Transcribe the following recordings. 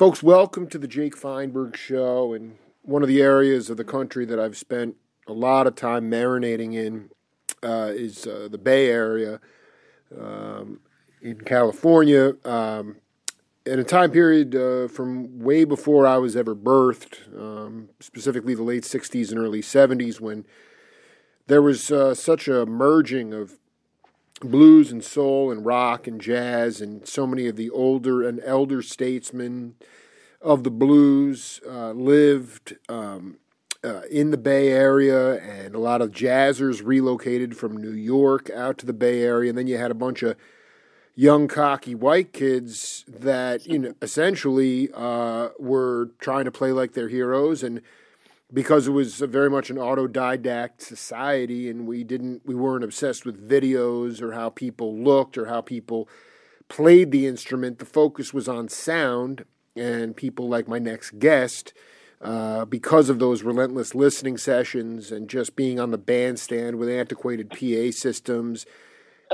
Folks, welcome to the Jake Feinberg Show. And one of the areas of the country that I've spent a lot of time marinating in uh, is uh, the Bay Area um, in California. Um, in a time period uh, from way before I was ever birthed, um, specifically the late 60s and early 70s, when there was uh, such a merging of blues and soul and rock and jazz, and so many of the older and elder statesmen of the blues uh, lived um, uh, in the Bay Area, and a lot of jazzers relocated from New York out to the Bay Area, and then you had a bunch of young cocky white kids that you know essentially uh, were trying to play like their heroes. And because it was very much an autodidact society and we didn't we weren't obsessed with videos or how people looked or how people played the instrument. The focus was on sound and people like my next guest uh, because of those relentless listening sessions and just being on the bandstand with antiquated PA systems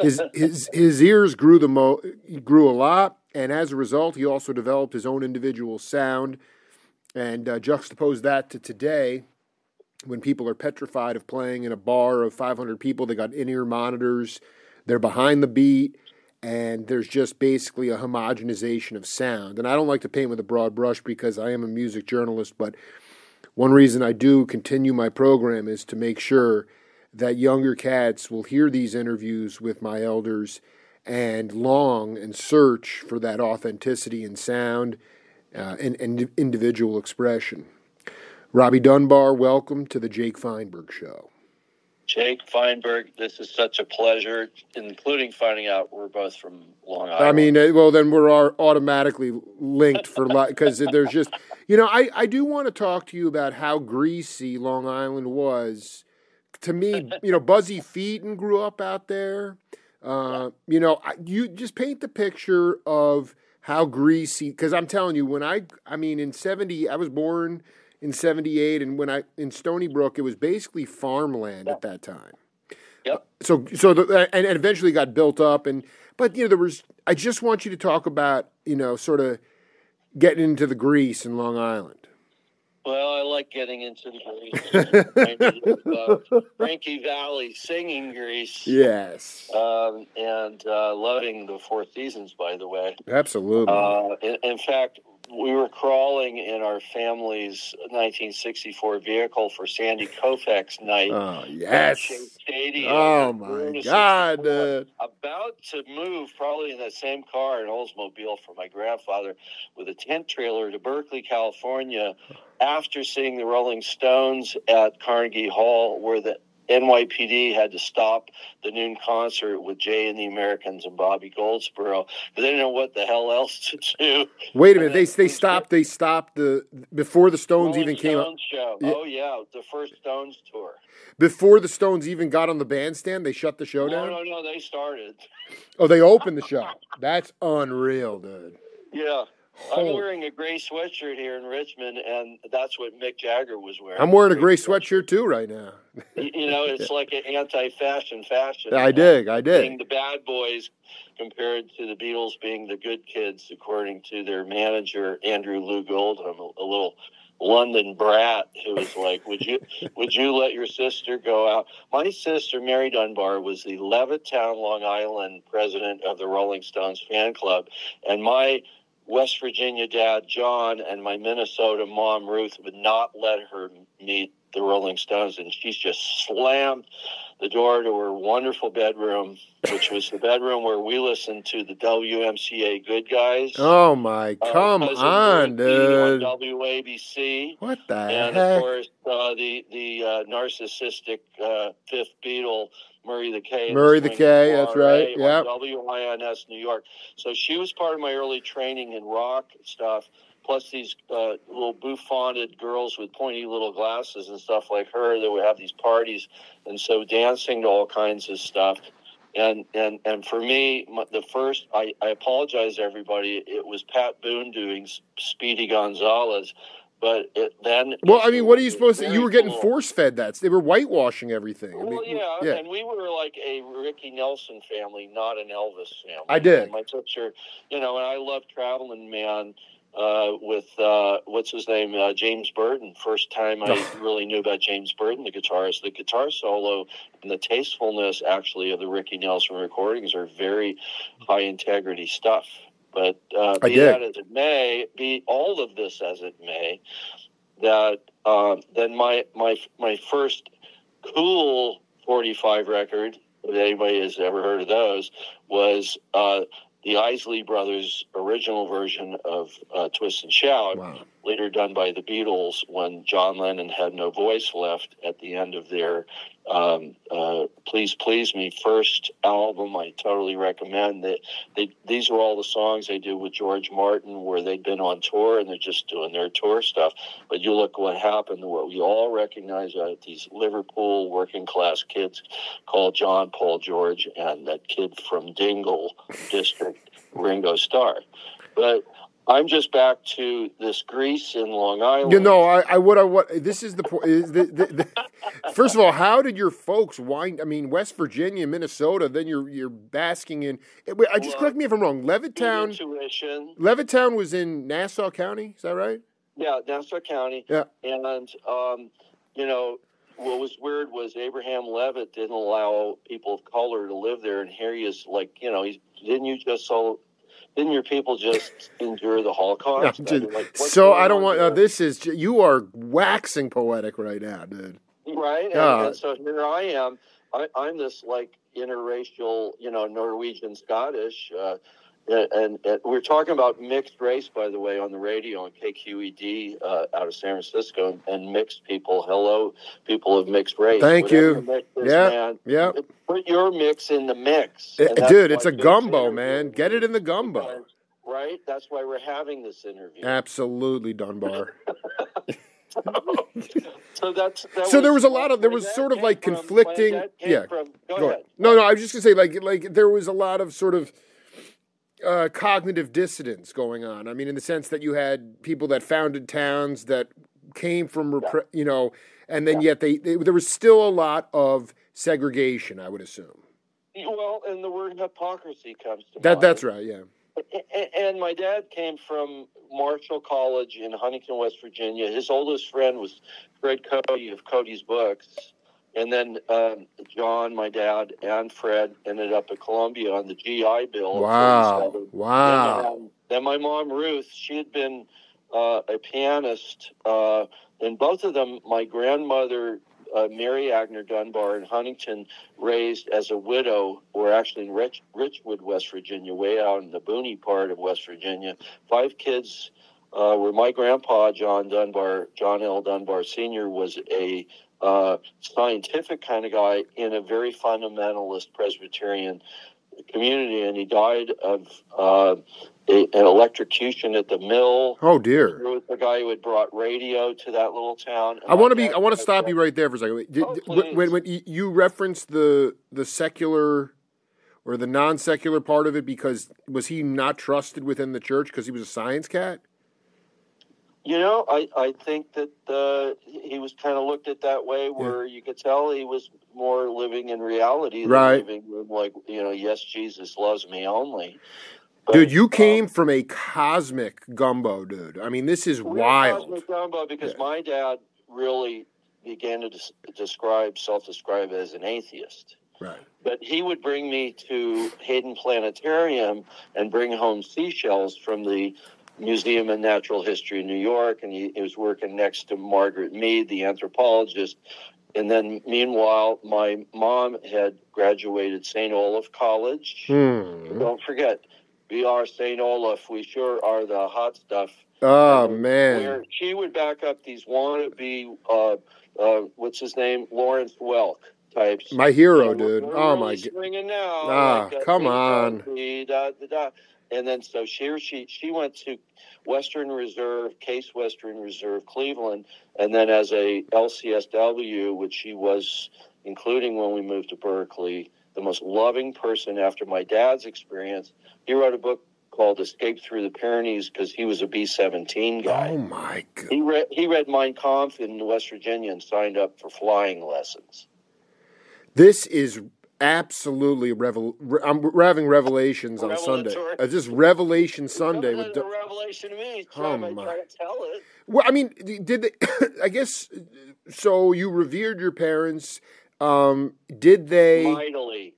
his his his ears grew the mo grew a lot and as a result he also developed his own individual sound and uh, juxtapose that to today, when people are petrified of playing in a bar of 500 people, they got in ear monitors, they're behind the beat, and there's just basically a homogenization of sound. And I don't like to paint with a broad brush because I am a music journalist, but one reason I do continue my program is to make sure that younger cats will hear these interviews with my elders and long and search for that authenticity in sound uh, and, and individual expression. Robbie Dunbar, welcome to the Jake Feinberg Show. Jake Feinberg, this is such a pleasure, including finding out we're both from Long Island. I mean, uh, well, then we're automatically linked for life because there's just, you know, I, I do want to talk to you about how greasy Long Island was. To me, you know, Buzzy Feiten grew up out there. Uh, you know, you just paint the picture of how greasy because i'm telling you when i i mean in 70 i was born in 78 and when i in stony brook it was basically farmland at that time. Yep. So so the, and, and eventually got built up and but you know there was i just want you to talk about you know sort of getting into the grease in long island well, I like getting into the Grease. uh, Frankie Valli singing Grease. Yes. Um, and uh, loving the Four Seasons, by the way. Absolutely. Uh, in, in, fact, we were crawling in our family's 1964 vehicle for Sandy Koufax night. Oh, yes. Stadium. Oh, my God. About to move, probably in that same car, an Oldsmobile for my grandfather, with a tent trailer to Berkeley, California, after seeing the Rolling Stones at Carnegie Hall, where the NYPD had to stop the noon concert with Jay and the Americans and Bobby Goldsboro because they didn't know what the hell else to do. Wait a minute, they they stopped they stopped the before the Stones even came Stones Show. Yeah. Oh yeah, the first Stones tour. Before the Stones even got on the bandstand, they shut the show no, down. No, no, no, they started. Oh, they opened the show. That's unreal, dude. Yeah. I'm wearing a gray sweatshirt here in Richmond, and that's what Mick Jagger was wearing. I'm wearing a gray sweatshirt too right now. You know, it's like an anti-fashion fashion. I dig, I dig. Being the bad boys compared to the Beatles being the good kids, according to their manager Andrew Loog Oldham, a little London brat who was like, "Would you would you let your sister go out?" My sister Mary Dunbar was the Levittown, Long Island president of the Rolling Stones fan club, and my West Virginia dad, John, and my Minnesota mom, Ruth, would not let her meet the Rolling Stones. And she's just slammed the door to her wonderful bedroom, which was the bedroom where we listened to the WMCA Good Guys. Oh, my, uh, come on, dude. On WABC. What the and heck? of course, uh, the, the uh, narcissistic uh, fifth Beatle Murray the K. Murray the K, that's right. Yeah. WINS New York. So she was part of my early training in rock stuff. Plus these uh, little bouffanted girls with pointy little glasses and stuff like her that would have these parties, and so dancing to all kinds of stuff. And and and for me, the first I, I apologize to everybody. It was Pat Boone doing Speedy Gonzales, but it, then well, I mean, what are you supposed to? You were getting cool. force fed that they were whitewashing everything. Well, I mean, yeah, yeah, and we were like a Ricky Nelson family, not an Elvis family. I did. And my sister, you know, and I love traveling man. Uh, with uh, what's his name, uh, James Burton. First time I really knew about James Burton, the guitarist. The guitar solo and the tastefulness, actually, of the Ricky Nelson recordings are very high integrity stuff. But uh, be that as it may, be all of this as it may, that uh, then my my my first cool 45 record, if anybody has ever heard of those, was uh, the Isley Brothers' original version of uh, Twist and Shout, Wow. Later done by the Beatles when John Lennon had no voice left at the end of their um, uh, Please Please Me first album. I totally recommend that. They, these are all the songs they did with George Martin where they'd been on tour and they're just doing their tour stuff. But you look what happened, what we all recognize uh, these Liverpool working class kids called John Paul George and that kid from Dingle District, Ringo Starr. But I'm just back to this grease in Long Island. You know, I, I what I what this is the point. Is the, the, the, first of all, how did your folks wind? I mean, West Virginia, Minnesota. Then you're you're basking in. eh, wait, I just Well, correct me if I'm wrong. Levittown. Intuition. Levittown was in Nassau County. Is that right? Yeah, Nassau County. Yeah. And, um, you know, what was weird was Abraham Levitt didn't allow people of color to live there. And here he is, like, you know, he's, didn't you just so, didn't your people just endure the Holocaust? No, I mean, like, so I don't want. Uh, this is you are waxing poetic right now, dude. Right. And, Yeah. and so here I am. I, I'm this like interracial, you know, Norwegian Scottish. Uh, and, and, and we're talking about mixed race, by the way, on the radio on KQED uh, out of San Francisco, and mixed people. Hello, people of mixed race. Thank Whatever you. is, Yeah, man, yeah. Put your mix in the mix. Eh, And that's dude, it's a gumbo, man. Get it in the gumbo. Right. That's why we're having this interview. Absolutely, Dunbar. So that's that So there was a lot of- there was sort of like conflicting- came yeah. from- go, Go ahead. ahead. No, no, I was just gonna say, like, like there was a lot of sort of uh, cognitive dissonance going on. I mean, in the sense that you had people that founded towns that came from, repre- you know, and then yet they, they there was still a lot of segregation. I would assume Well, and the word hypocrisy comes to that mind. that's right. Yeah. And my dad came from Marshall College in Huntington, West Virginia. His oldest friend was Fred Cody of Cody's Books. And then um, John, my dad, and Fred ended up at Columbia on the GI Bill. Wow. Wow. And, um, then my mom, Ruth, she had been uh, a pianist. Uh, and both of them, my grandmother, uh, Mary Agner Dunbar in Huntington, raised as a widow, or actually in Rich, Richwood, West Virginia, way out in the boony part of West Virginia. Five kids uh, were my grandpa, John Dunbar, John L. Dunbar Sr., was a uh, scientific kind of guy in a very fundamentalist Presbyterian community, and he died of uh, a, an electrocution at the mill. Oh dear. The guy who had brought radio to that little town. I want to be. I want to stop you right there for a second. Did- Oh, when, when you- you referenced the the secular or the non secular part of it, because was he not trusted within the church because he was a science cat? You know, I, I think that uh, he was kind of looked at that way, where you could tell he was more living in reality than Right. living in like you know, yes, Jesus loves me only. But, Dude, you um, came from a cosmic gumbo, dude. I mean, this is wild. Cosmic Gumbo because Yeah. my dad really began to des- describe, self-describe as an atheist. Right. But he would bring me to Hayden Planetarium and bring home seashells from the Museum of Natural History in New York, and he, he was working next to Margaret Mead, the anthropologist. And then, meanwhile, my mom had graduated St. Olaf College. Hmm. Don't forget, we are St. Olaf. We sure are the hot stuff. Oh man. she would back up these wannabe, uh, uh, what's his name, Lawrence Welk types. My hero, We're- dude. Oh really my god. Ah, like, come on. da, da, da. And then so she she she went to Western Reserve, Case Western Reserve, Cleveland, and then as a LCSW, which she was, including when we moved to Berkeley, the most loving person after my dad's experience. He wrote a book called Escape Through the Pyrenees because he was a B seventeen guy. Oh my god. He read he read Mein Kampf in West Virginia and signed up for flying lessons. This is absolutely revel. Re- I'm we're having revelations on Sunday. Uh, just Revelation Sunday with. a revelation to me. Oh, my. try to tell it. Well, I mean, did they? I guess so. You revered your parents. Um, did they? mightily.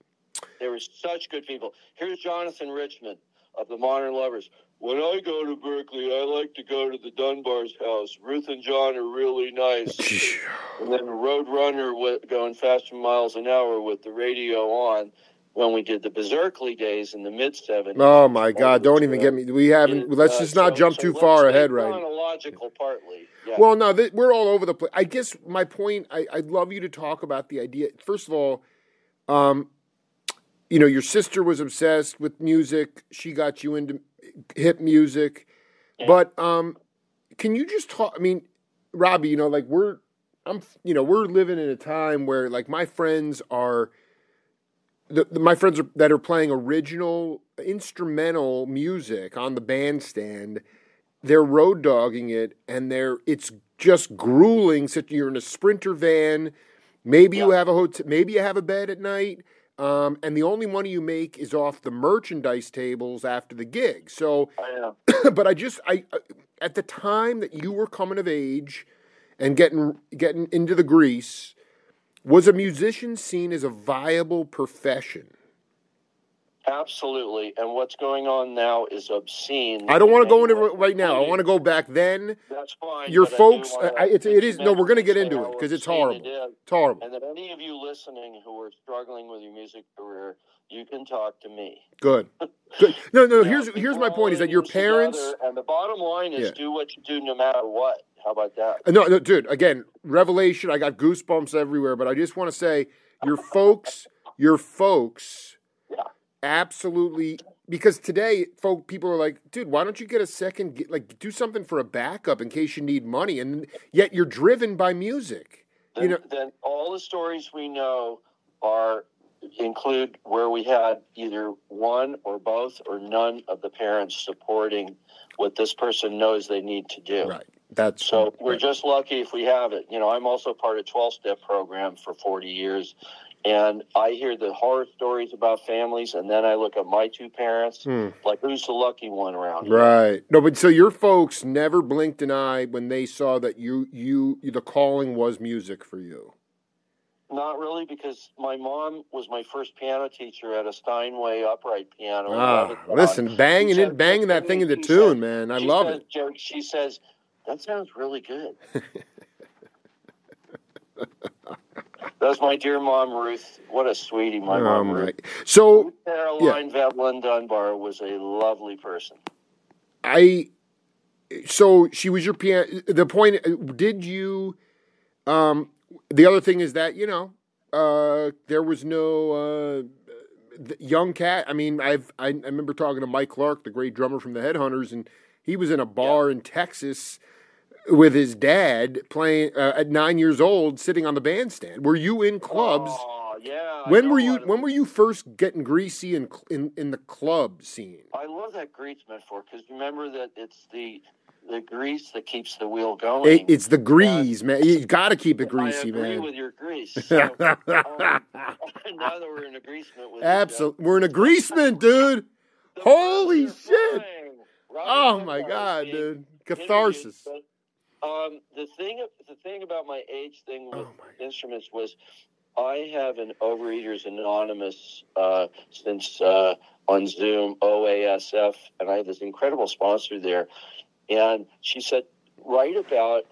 They were such good people. Here's Jonathan Richman of the Modern Lovers. When I go to Berkeley, I like to go to the Dunbar's house. Ruth and John are really nice. and then Roadrunner with, going faster miles an hour with the radio on when we did the Berserkly days in the mid 70s. Oh my God! Don't even get me. We haven't. Let's Uh, just not so- jump so too far ahead, right? Chronological, partly. Yeah. Well, no, th- we're all over the place. I guess my point. I, I'd love you to talk about the idea. First of all, um, you know, your sister was obsessed with music. She got you into hip music, but um, can you just talk? I mean, Robbie, you know, like we're, I'm, you know, we're living in a time where like my friends are. The, the, my friends are, that are playing original instrumental music on the bandstand they're road dogging it and they're it's just grueling so you're in a sprinter van maybe you have a hotel maybe you have a bed at night um, and the only money you make is off the merchandise tables after the gig. So I but i just i I- at the time that you were coming of age and getting getting into the grease was a musician seen as a viable profession Absolutely. And what's going on now is obscene. i don't want to go into it right now i want to go back then That's fine. your but I folks I, it's, it is no we're going to get into it because it's horrible it is. it's horrible And that any of you listening who are struggling with your music career, you can talk to me. Good. Good. No, no. Here's here's my point: is that your parents. together, and the bottom line is Yeah. do what you do no matter what. How about that? No, no, dude. Again, revelation. I got goosebumps everywhere. But I just want to say, your folks, your folks, Yeah. Absolutely. Because today, folk people are like, dude, why don't you get a second? Like, do something for a backup in case you need money, and yet you're driven by music. Then, You know, then all the stories we know are include where we had either one or both or none of the parents supporting what this person knows they need to do. right? That's So we're just lucky if we have it. You know, I'm also part of 12 step program for 40 years. And I hear the horror stories about families, and then I look at my two parents, Hmm. like who's the lucky one around here? Right. No, but so your folks never blinked an eye when they saw that you you the calling was music for you. Not really, because my mom was my first piano teacher at a Steinway upright piano. Ah, listen, banging She it, said- banging that thing into tune, said- man. I love says, it. She says, that sounds really good. That's my dear mom, Ruth. What a sweetie, my Oh mom, my. Ruth. So Caroline Veblen Dunbar was a lovely person. I, so she was your piano. The point. Did you? Um. The other thing is that you know, uh, there was no uh, young cat. I mean, I've I, I remember talking to Mike Clark, the great drummer from the Headhunters, and he was in a bar in Texas with his dad playing uh, at nine years old, sitting on the bandstand. Were you in clubs? Oh, yeah. I when were you? When were you first getting greasy in in, in the club scene? I love that grease metaphor because remember that it's the the grease that keeps the wheel going. It, it's the grease, man. You got to keep it I greasy, agree man. with your grease. So, um, now that we're in agreement with Absolutely, we're in agreement, dude. Holy shit! Oh my god, dude, catharsis. Um, the thing, the thing about my age thing with Oh instruments was, I have an Overeaters Anonymous uh, since uh, on Zoom OASF, and I have this incredible sponsor there, and she said, write about.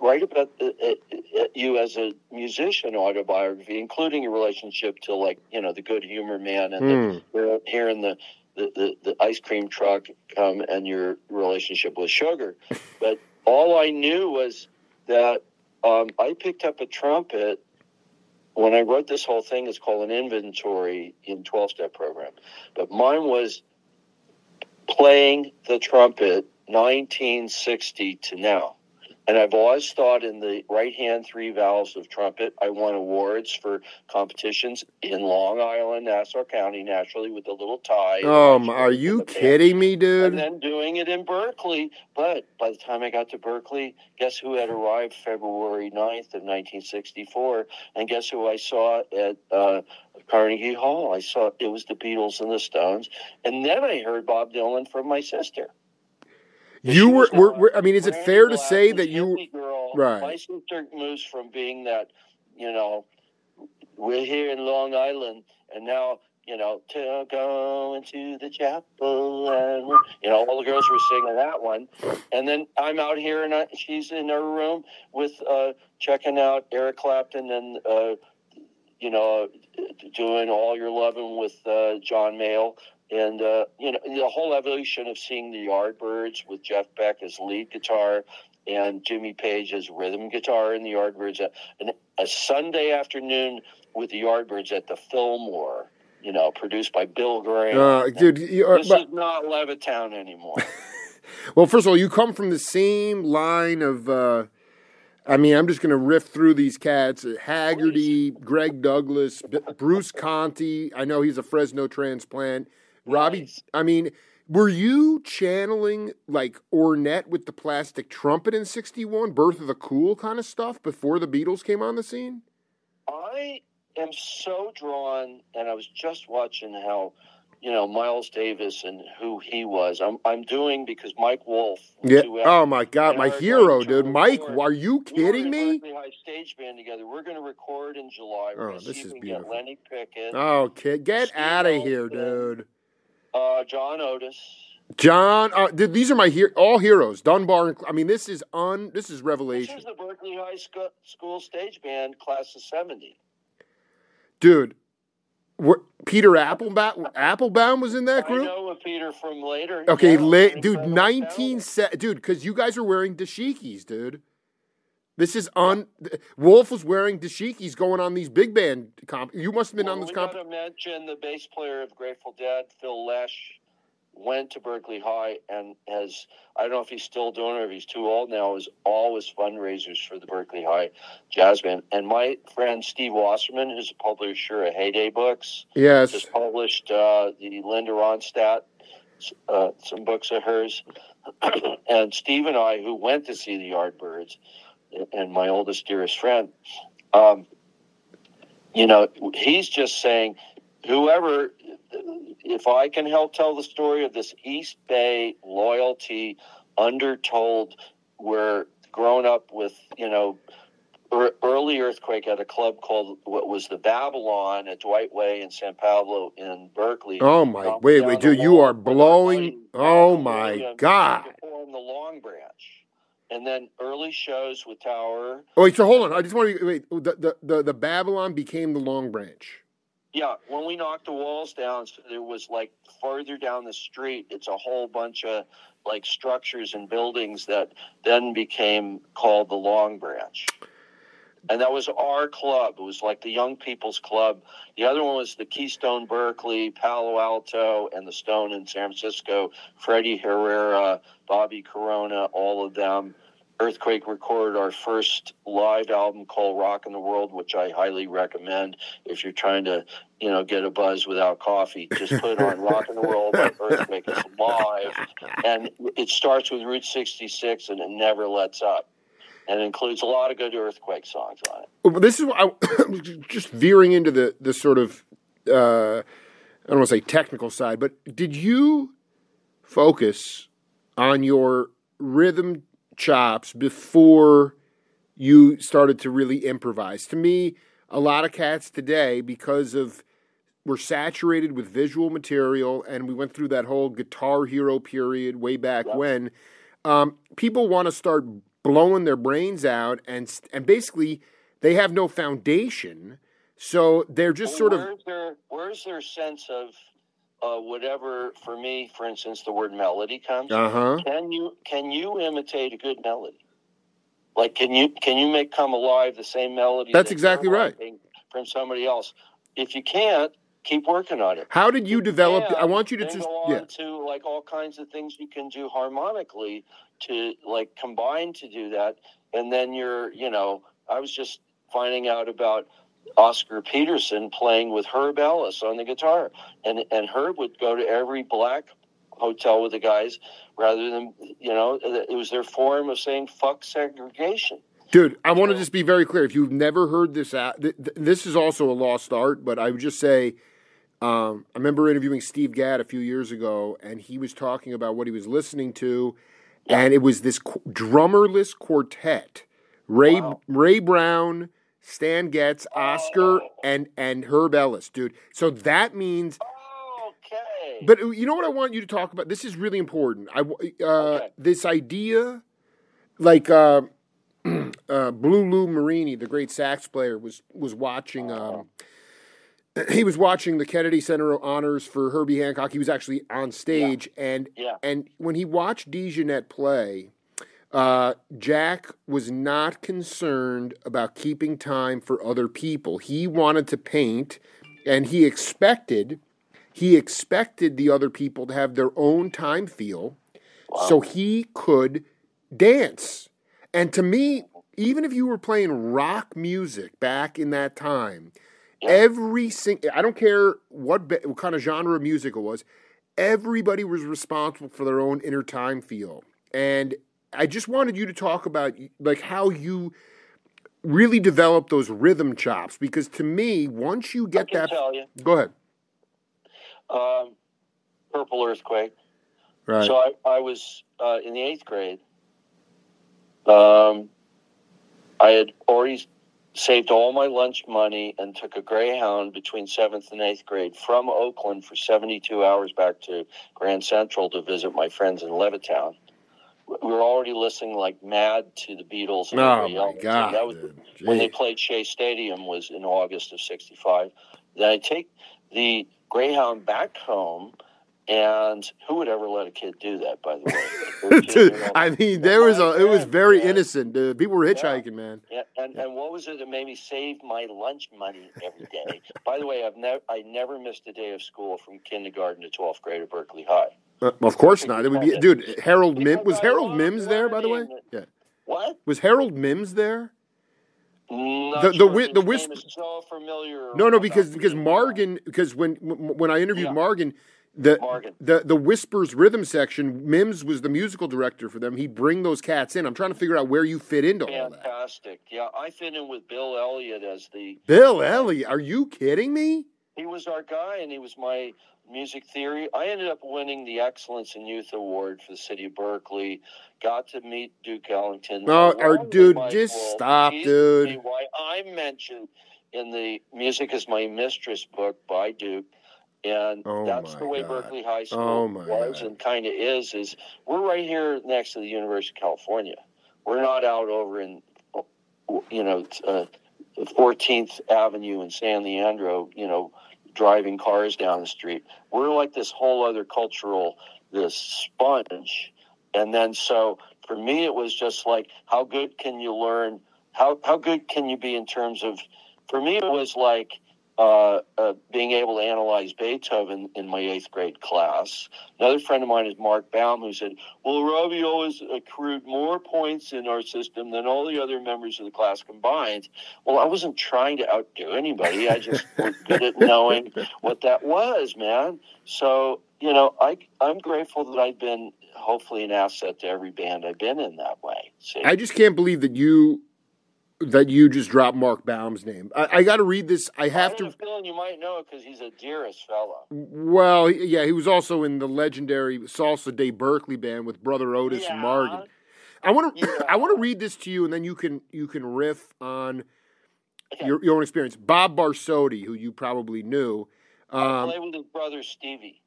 Write about uh, uh, uh, you as a musician autobiography, including your relationship to like you know the Good Humor Man and the Hmm. here in the, the, the, the ice cream truck um, and your relationship with sugar. But all I knew was that um, I picked up a trumpet when I wrote this whole thing. It's called an inventory in 12 step program. But mine was playing the trumpet 1960 to now. And I've always thought in the right hand three valves of trumpet, I won awards for competitions in Long Island, Nassau County, naturally with a little tie. Um, are you kidding me, dude? And then doing it in Berkeley. But by the time I got to Berkeley, guess who had arrived February 9th of 1964? And guess who I saw at uh, Carnegie Hall? I saw it was the Beatles and the Stones. And then I heard Bob Dylan from my sister. You were, were, were, I mean, is it fair to say that you girl, right? My sister moves from being that, you know, we're here in Long Island, and now you know to go into the chapel, and you know all the girls were singing that one, and then I'm out here and I, she's in her room with uh, checking out Eric Clapton and uh, you know doing all your loving with uh, John Mayall and uh, you know the whole evolution of seeing the Yardbirds with Jeff Beck as lead guitar and Jimmy Page as rhythm guitar in the Yardbirds. A, a Sunday afternoon with the Yardbirds at the Fillmore, you know, produced by Bill Graham. Uh, dude, you are, this but, is not Levittown anymore. well, first of all, you come from the same line of. Uh, I mean, I'm just going to riff through these cats: Haggerty, Greg Douglas, Bruce Conte. I know he's a Fresno transplant. Robbie. I mean, were you channeling like Ornette with the plastic trumpet in 61, Birth of the Cool kind of stuff before the Beatles came on the scene? I am so drawn, and I was just watching how, you know, Miles Davis and who he was. I'm, I'm doing because Mike Wolff. Yeah. Oh my God, my hero, dude. Mike, are you kidding we me? High stage band together. We're going to record in July. We're oh, this is beautiful. Lenny Pickett. Oh, kid, get out of here, dude. Uh, John Otis. John, uh, these are my he- all heroes. Dunbar. I mean, this is un. This is revelation. This is the Berkeley High School stage band, class of seventy. Dude, what, Peter Apfelbaum, Apfelbaum was in that group. I know Peter from later. Okay, yeah, dude, nineteen set, dude, because you guys are wearing dashikis, dude. This is on. Wolff was wearing dashikis going on these big band comp. You must have been well, on this comp. To mention the bass player of Grateful Dead, Phil Lesh, went to Berkeley High and has. I don't know if he's still doing it or if he's too old now. Is always fundraisers for the Berkeley High Jazz Band. And my friend Steve Wasserman, who's a publisher of Heyday Books, yes, just published uh, the Linda Ronstadt uh, some books of hers. and Steve and I, who went to see the Yardbirds and my oldest dearest friend, um, you know, he's just saying, whoever, if I can help tell the story of this East Bay loyalty undertold, where grown up with, you know, early earthquake at a club called what was the Babylon at Dwight Way in San Pablo in Berkeley. Oh my! Wait, wait, dude, you are blowing! Oh my God! The Long Branch and then early shows with Tower. Oh wait, so hold on. I just want to wait. The, the the the Babylon became the Long Branch. Yeah, when we knocked the walls down, there was like further down the street. It's a whole bunch of like structures and buildings that then became called the Long Branch. And that was our club. It was like the Young People's Club. The other one was the Keystone Berkeley, Palo Alto, and the Stone in San Francisco. Freddie Herrera, Bobby Corona, all of them. Earthquake recorded our first live album called Rocking the World, which I highly recommend if you're trying to, you know, get a buzz without coffee. Just put on Rocking the World by Earthquake. It's live. And it starts with Route 66 and it never lets up. And it includes a lot of good earthquake songs on it. This is I, just veering into the, the sort of, uh, I don't want to say technical side, but did you focus on your rhythm chops before you started to really improvise. To me, a lot of cats today, because of we're saturated with visual material, and we went through that whole guitar hero period way back yep. when. Um, people want to start blowing their brains out, and and basically they have no foundation, so they're just well, sort where's of. Their, where's their sense of uh, whatever for me, for instance, the word melody comes. Uh-huh. Can you can you imitate a good melody? Like can you can you make come alive the same melody? That's that exactly right. From somebody else. If you can't, keep working on it. How did you develop? You I want you to just go on yeah. to like all kinds of things you can do harmonically to like combine to do that, and then you're, you know, I was just finding out about Oscar Peterson playing with Herb Ellis on the guitar, and and Herb would go to every black hotel with the guys rather than you know it was their form of saying fuck segregation. Dude, I want to just be very clear. If you've never heard this, this is also a lost art. But I would just say, um, I remember interviewing Steve Gadd a few years ago, and he was talking about what he was listening to, yeah. and it was this drummerless quartet: Ray wow. Ray Brown, Stan Getz, Oscar, oh. and and Herb Ellis, dude. So that means. Okay. But uh, you know what I want you to talk about? This is really important. I uh, okay. this idea, like. Uh, uh, Blue Lou Marini, the great sax player, was was watching. Um, he was watching the Kennedy Center honors for Herbie Hancock. He was actually on stage, yeah. and yeah. and when he watched DeJohnette play, uh, Jack was not concerned about keeping time for other people. He wanted to paint, and he expected he expected the other people to have their own time feel, wow. so he could dance. And to me, even if you were playing rock music back in that time, every single I don't care what what kind of genre of music it was, everybody was responsible for their own inner time feel. And I just wanted you to talk about like how you really develop those rhythm chops because to me, once you get that, you. go ahead. Um, Purple Earthquake. Right. So I, I was uh, in the eighth grade um, I had already saved all my lunch money and took a Greyhound between seventh and eighth grade from Oakland for 72 hours back to Grand Central to visit my friends in Levittown. We were already listening like mad to the Beatles. And oh my god! that was when they played Shea Stadium was in August of '65. Then I take the Greyhound back home and who would ever let a kid do that? By the way, I mean, there was a. It was very man. innocent. Uh, people were hitchhiking, yeah. man. Yeah, and, and what was it that made me save my lunch money every day? By the way, I've never I never missed a day of school from kindergarten to twelfth grade at Berkeley High. Uh, of course not. It would be, dude. Harold Mims was Harold Mims there, by the way. Yeah. What was Harold Mims there? Not the sure the the whisper. So familiar. No, no, because because Margan because when when I interviewed yeah. Margan the Morgan. the the Whispers rhythm section. Mims was the musical director for them. He'd bring those cats in. I'm trying to figure out where you fit into Fantastic. all that. Fantastic. Yeah, I fit in with Bill Elliott as the Bill Elliott. Are you kidding me? He was our guy, and he was my music theory. I ended up winning the Excellence in Youth Award for the city of Berkeley. Got to meet Duke Ellington. No, or dude, just stop, dude. Why I mentioned in the Music is My Mistress book by Duke and oh that's the way God. Berkeley High School oh was God. and kind of is. Is we're right here next to the University of California. We're not out over in, you know, uh, 14th Avenue in San Leandro, you know, driving cars down the street. We're like this whole other cultural, this sponge. And then so for me, it was just like, how good can you learn? How, how good can you be in terms of, for me, it was like, uh, uh, being able to analyze Beethoven in my eighth grade class. Another friend of mine is Mark Baum, who said, Well, Robbie always accrued more points in our system than all the other members of the class combined. Well, I wasn't trying to outdo anybody. I just was good at knowing what that was, man. So, you know, I, I'm grateful that I've been hopefully an asset to every band I've been in that way. See? I just can't believe that you that you just dropped Mark Baum's name. I, I got to read this. I have I to. feeling you might know it because he's a dearest fellow. Well, yeah, he was also in the legendary Salsa Day Berkeley band with Brother Otis yeah. and Margan. I want to. Yeah. I want to read this to you, and then you can you can riff on okay. your your own experience. Bob Barsotti, who you probably knew. Um, played with his brother Stevie.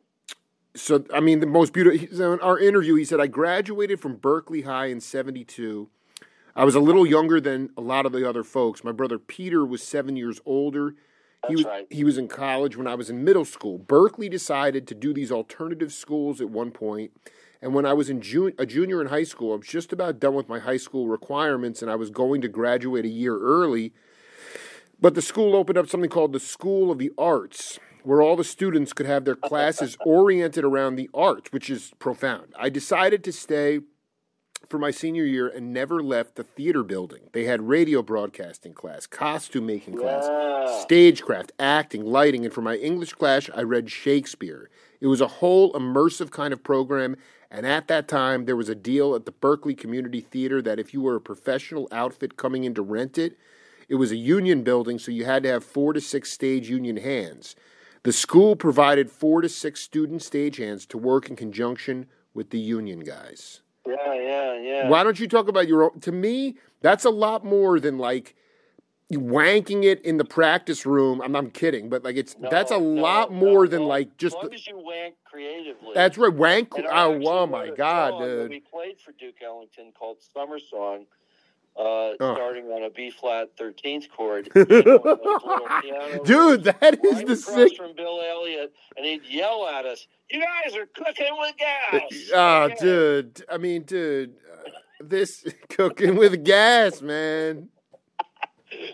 So I mean, the most beautiful. In our interview, he said, "I graduated from Berkeley High in '72." I was a little younger than a lot of the other folks. My brother Peter was seven years older. He was, right. He was in college when I was in middle school. Berkeley decided to do these alternative schools at one point, and when I was in jun- a junior in high school, I was just about done with my high school requirements, and I was going to graduate a year early. But the school opened up something called the School of the Arts, where all the students could have their classes oriented around the arts, which is profound. I decided to stay for my senior year and never left the theater building. They had radio broadcasting class, costume making class, Yeah. stagecraft, acting, lighting, and for my English class, I read Shakespeare. It was a whole immersive kind of program, and at that time, there was a deal at the Berkeley Community Theater that if you were a professional outfit coming in to rent it, it was a union building, so you had to have four to six stage union hands. The school provided four to six student stagehands to work in conjunction with the union guys. Yeah, yeah, yeah. Why don't you talk about your own? To me, that's a lot more than like wanking it in the practice room. I'm not kidding, but like it's No, that's a no, lot no, more than no. like just. as long The, as you wank creatively. that's right, wank. Oh, oh my god, dude. We played for Duke Ellington called Summer Song, uh, Oh. starting on a B flat 13th chord. You know, one of those little piano Dude, that is right the sick. from Bill Elliott, and he'd yell at us, "You guys are cooking with gas!" Ah, Okay. dude. I mean, dude, uh, this cooking with gas, man.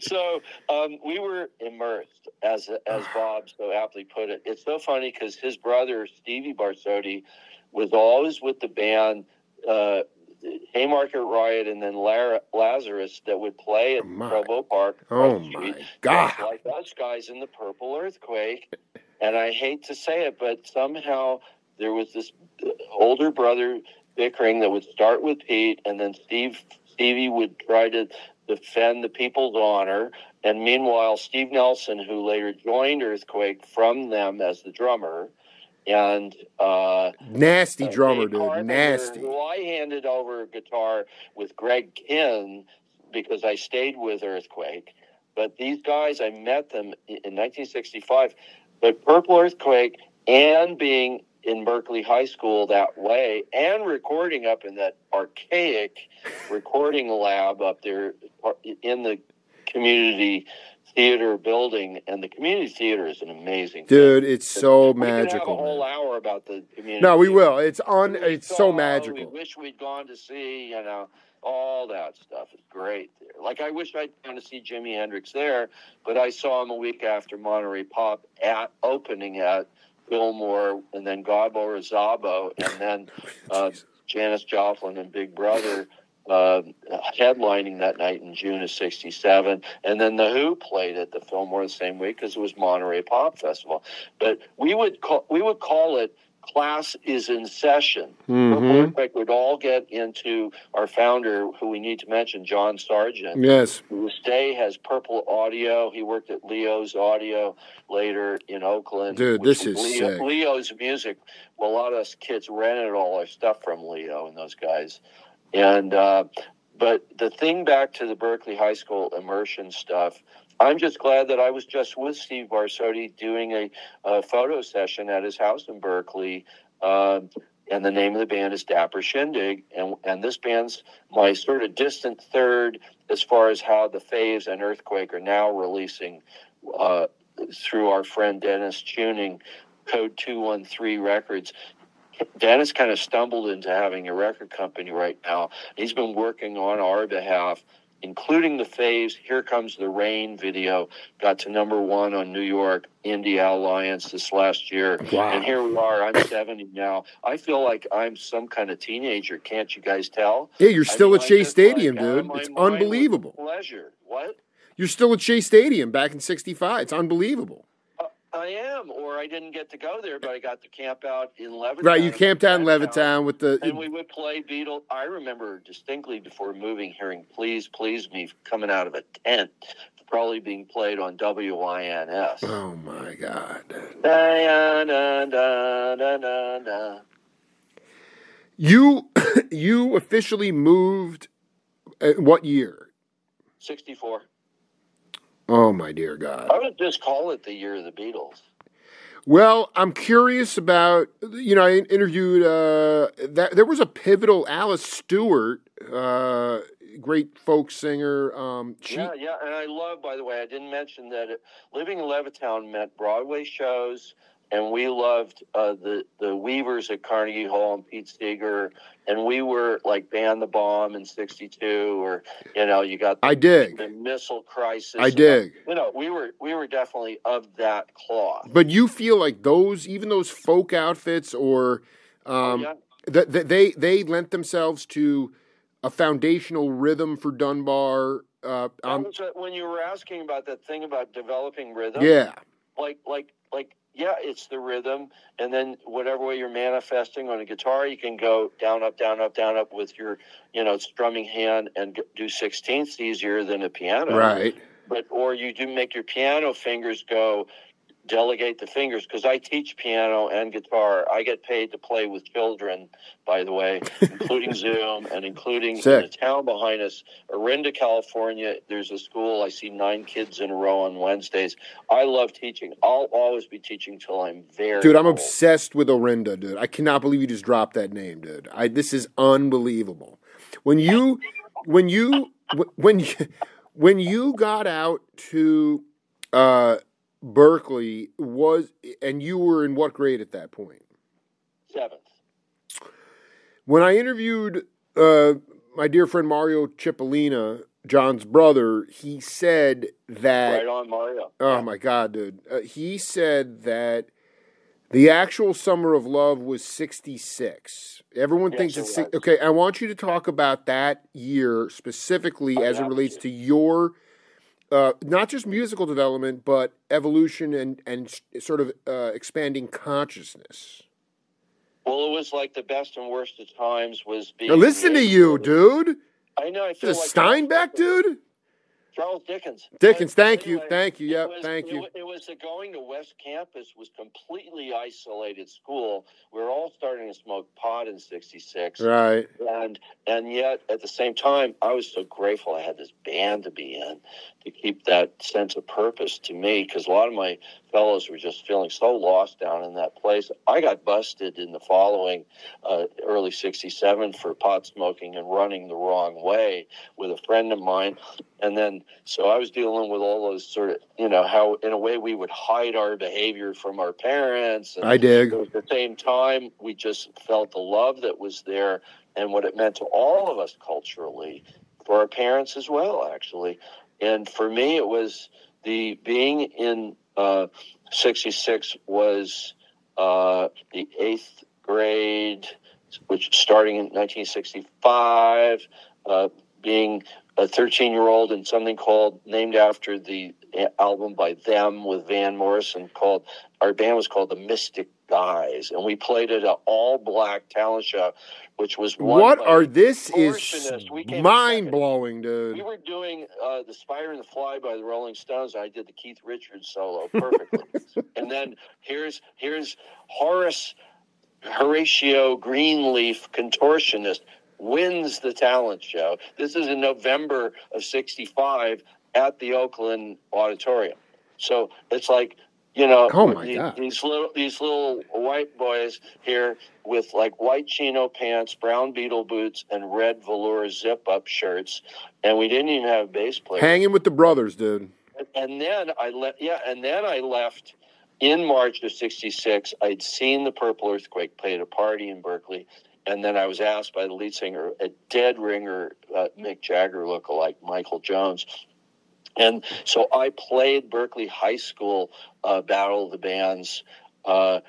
So um, we were immersed, as as Bob so aptly put it. It's so funny because his brother Stevie Barsotti was always with the band uh, Haymarket Riot and then Lara, Lazarus that would play at my. Provo Park. Oh my god. Like us guys in the Purple Earthquake. And I hate to say it, but somehow there was this older brother bickering that would start with Pete, and then Steve Stevie would try to defend the people's honor. And meanwhile, Steve Nelson, who later joined Earthquake from them as the drummer, and uh, Nasty uh, drummer, dude. Carpenter, Nasty. Who I handed over a guitar with Greg Kihn because I stayed with Earthquake. But these guys, I met them in 1965. But Purple Earthquake and being in Berkeley High School that way and recording up in that archaic recording lab up there in the community theater building. And the community theater is an amazing thing. Dude, it's so We could have a magical. whole man. hour about the community. No, we theater. will. It's on. It's saw, so magical. We wish we'd gone to see, you know, all that stuff is great there. Like I wish I'd gone to see Jimi Hendrix there, but I saw him a week after Monterey Pop at opening at Fillmore, and then Gabor Szabo, and then uh, Janis Joplin and Big Brother uh, headlining that night in June of '67, and then the Who played at the Fillmore the same week because it was Monterey Pop Festival. But we would call we would call it "Class is in Session." Mhm. Earthquake would all get into our founder, who we need to mention, John Sargent. Yes. Who today has Purple Audio. He worked at Leo's Audio later in Oakland. Dude, this is Leo, sick. Leo's music. Well, a lot of us kids rented all our stuff from Leo and those guys. And uh, but the thing back to the Berkeley High School immersion stuff. I'm just glad that I was just with Steve Barsotti doing a, a photo session at his house in Berkeley. Uh, and the name of the band is Dapper Shindig, and and this band's my sort of distant third as far as how the Faves and Earthquake are now releasing uh, through our friend Dennis Tuning, Code Two One Three Records. Dennis kind of stumbled into having a record company right now. He's been working on our behalf, including the phase Here Comes the Rain video got to number one on New York Indie Alliance this last year. Wow. And here we are. I'm 70 now. I feel like I'm some kind of teenager. Can't you guys tell? Yeah, you're I still mean, at I Shea Stadium, like, dude. It's unbelievable. Pleasure. What? You're still at Shea Stadium back in '65. It's unbelievable. I am, or I didn't get to go there, but I got to camp out in Levittown. Right, you camped out in Levittown. With the. And we would play Beatles. I remember distinctly before moving, hearing "Please, Please Me" coming out of a tent, probably being played on WINS. Oh my God. Da, da, da. You you officially moved. uh what year? 64. Oh my dear God. I would just call it the year of the Beatles. Well, I'm curious about. You know, I interviewed. Uh, that there was a pivotal Alice Stuart, uh, great folk singer. Um, she, Yeah, yeah, and I love. By the way, I didn't mention that it, living in Levittown meant Broadway shows, and we loved uh, the the Weavers at Carnegie Hall and Pete Seeger, and we were like Band the Bomb in '62, or you know, you got the, I dig. the Missile Crisis. I dig. You know, we were we were definitely of that cloth. But you feel like those, even those folk outfits, or Oh, um, yeah. that that they they lent themselves to a foundational rhythm for Dunbar. Uh, um, when you were asking about that thing about developing rhythm. Yeah. Like, like, like, yeah, it's the rhythm, and then whatever way you're manifesting on a guitar, you can go down, up, down, up, down, up with your, you know, strumming hand and do sixteenths easier than a piano. Right. But or you do make your piano fingers go delegate the fingers because I teach piano and guitar. I get paid to play with children, by the way, including Zoom and including in the town behind us, Orinda, California. There's a school. I see nine kids in a row on Wednesdays. I love teaching. I'll always be teaching till I'm very. Dude, I'm old. obsessed with Orinda, dude. I cannot believe you just dropped that name, dude. I this is unbelievable. When you, when you, when you, when you got out to. Uh, Berkeley was, and you were in what grade at that point? Seventh. When I interviewed uh, my dear friend Mario Cipollina, John's brother, he said that. Right on, Mario. Oh my God, dude! Uh, he said that the actual Summer of Love was '66. Everyone yes, thinks it's okay. I want you to talk about that year specifically oh, as it relates to your uh, not just musical development, but evolution and and sort of uh, expanding consciousness. Well, it was like the best and worst of times was being. Now listen to you, dude. I know. I feel the like Steinbeck, dude. Charles Dickens. Dickens, thank anyway, you, thank you, yep, was, thank it, you. It was the going to West Campus was completely isolated school. We were all starting to smoke pot in '66, right? And and yet at the same time, I was so grateful I had this band to be in to keep that sense of purpose to me because a lot of my fellows were just feeling so lost down in that place. I got busted in the following uh, early '67 for pot smoking and running the wrong way with a friend of mine, and then so I was dealing with all those sort of you know how in a way we would hide our behavior from our parents. I dig. At the same time, we just felt the love that was there and what it meant to all of us culturally, for our parents as well, actually. And for me, it was the being in uh, 66 was uh, the eighth grade, which starting in 1965, uh, being a 13 year old in something called named after the album by them with Van Morrison called our band was called the Mystic Guys, and we played at an all black talent show, which was what are this is mind blowing, dude. We were doing uh, the Spider and the Fly by the Rolling Stones. I did the Keith Richards solo perfectly, and then here's here's Horace Horatio Greenleaf contortionist wins the talent show. This is in November of 65 at the Oakland Auditorium. So it's like, you know, oh these, God. these little these little white boys here with like white chino pants, brown beetle boots, and red velour zip up shirts, and we didn't even have a bass player. Hanging with the brothers, dude. And then I left. Yeah, and then I left in March of '66. I'd seen the Purple Earthquake play at a party in Berkeley, and then I was asked by the lead singer, a dead ringer, uh, Mick Jagger lookalike, Michael Jones. And so I played Berkeley High School uh, Battle of the Bands uh,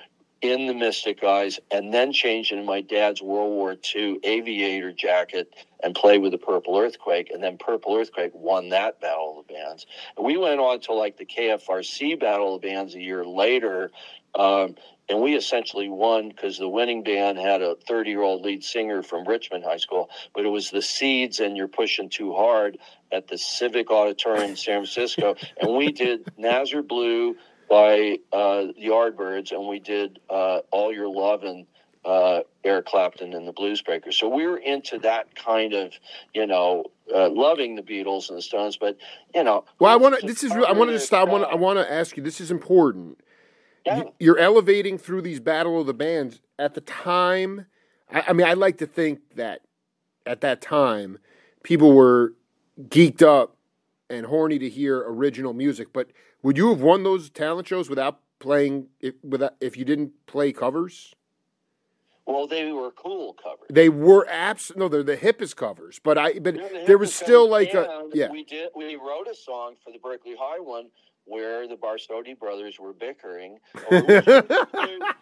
in the Mystic Eyes, and then changed into my dad's World War II aviator jacket and played with the Purple Earthquake. And then Purple Earthquake won that Battle of the Bands. And we went on to like the KFRC Battle of the Bands a year later. Um, and we essentially won because the winning band had a 30 year old lead singer from Richmond High School, but it was the Seeds and You're Pushing Too Hard at the Civic Auditorium in San Francisco. and we did Nazz Are Blue by uh, the Yardbirds, and we did uh, All Your Lovin' uh, Eric Clapton and the Blues Breakers. So we were into that kind of, you know, uh, loving the Beatles and the Stones, but you know. Well, I want to. This is. I wanted to stop. I want. I want to ask you. This is important yeah. you're elevating through these battle of the bands at the time. I, I mean, I like to think that at that time, people were geeked up and horny to hear original music. But would you have won those talent shows without playing if, without if you didn't play covers? Well, they were cool covers. They were abs. No, they're the hippest covers. But I. But the there was still like a. Yeah. We did. We wrote a song for the Berkeley High one where the Barsotti brothers were bickering. Oh, we, should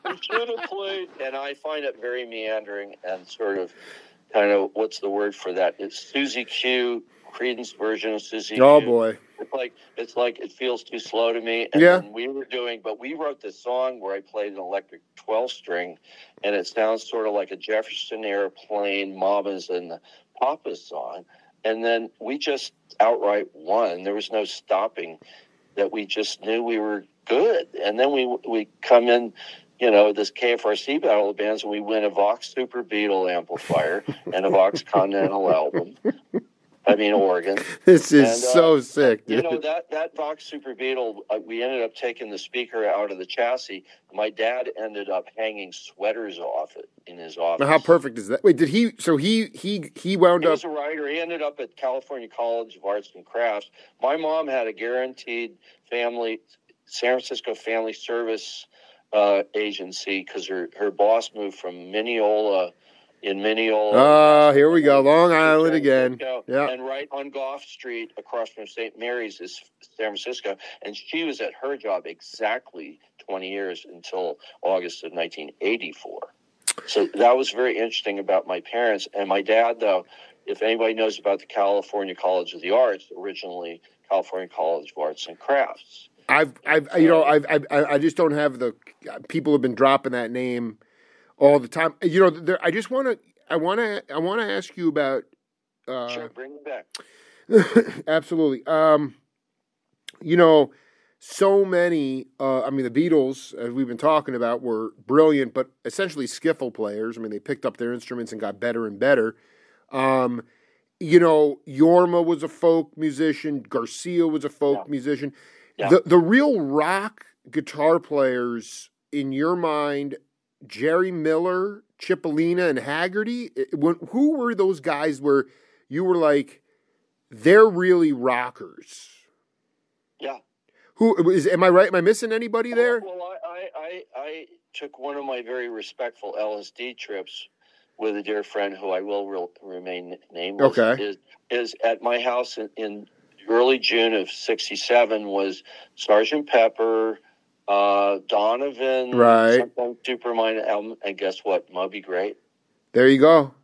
we should have played, and I find it very meandering and sort of kind of what's the word for that? It's Susie Q, Creedence version of Susie. Oh boy. It's like it's like it feels too slow to me. And Yeah. we were doing, but we wrote this song where I played an electric twelve string, and it sounds sort of like a Jefferson Airplane, Mamas and the Papas song. And then we just outright won. There was no stopping. That we just knew we were good. And then we we come in. You know, this KFRC battle of bands, and we win a Vox Super Beetle amplifier and a Vox Continental album. I mean, Oregon. This is And, uh, so sick, You know that that Vox Super Beetle, uh, we ended up taking the speaker out of the chassis. My dad ended up hanging sweaters off it in his office. Now, How perfect is that? Wait, did he? So he he he wound He up. was a writer. He ended up at California College of Arts and Crafts. My mom had a guaranteed family, San Francisco Family Service uh, agency because her, her boss moved from Mineola in Mineola. Ah, here we go, Long Island again. Yeah. And right on Gough Street across from St. Mary's is San Francisco. And she was at her job exactly 20 years until August of 1984. So that was very interesting about my parents. And my dad, though, if anybody knows about the California College of the Arts, originally California College of Arts and Crafts. I've, I've, you know, I've, I've, I I just don't have the people have been dropping that name all the time. You know, there, I just want to, I want to, I want to ask you about. Uh, Sure, bring it back. absolutely. Um, you know, so many. Uh, I mean, the Beatles, as we've been talking about, were brilliant, but essentially skiffle players. I mean, they picked up their instruments and got better and better. Um, you know, Jorma was a folk musician. Garcia was a folk Yeah. musician. Yeah. The the real rock guitar players in your mind, Jerry Miller, Cipollina, and Haggerty. When, who were those guys? Where you were like, they're really rockers. Yeah. Who is? Am I right? Am I missing anybody there? Well, I, I, I, took one of my very respectful LSD trips with a dear friend who I will re- remain nameless. Okay. Is, is at my house in, in early June of 67 was Sergeant Pepper, uh, Donovan, Right. Supermind album, and guess what? Moby Grape. There you go.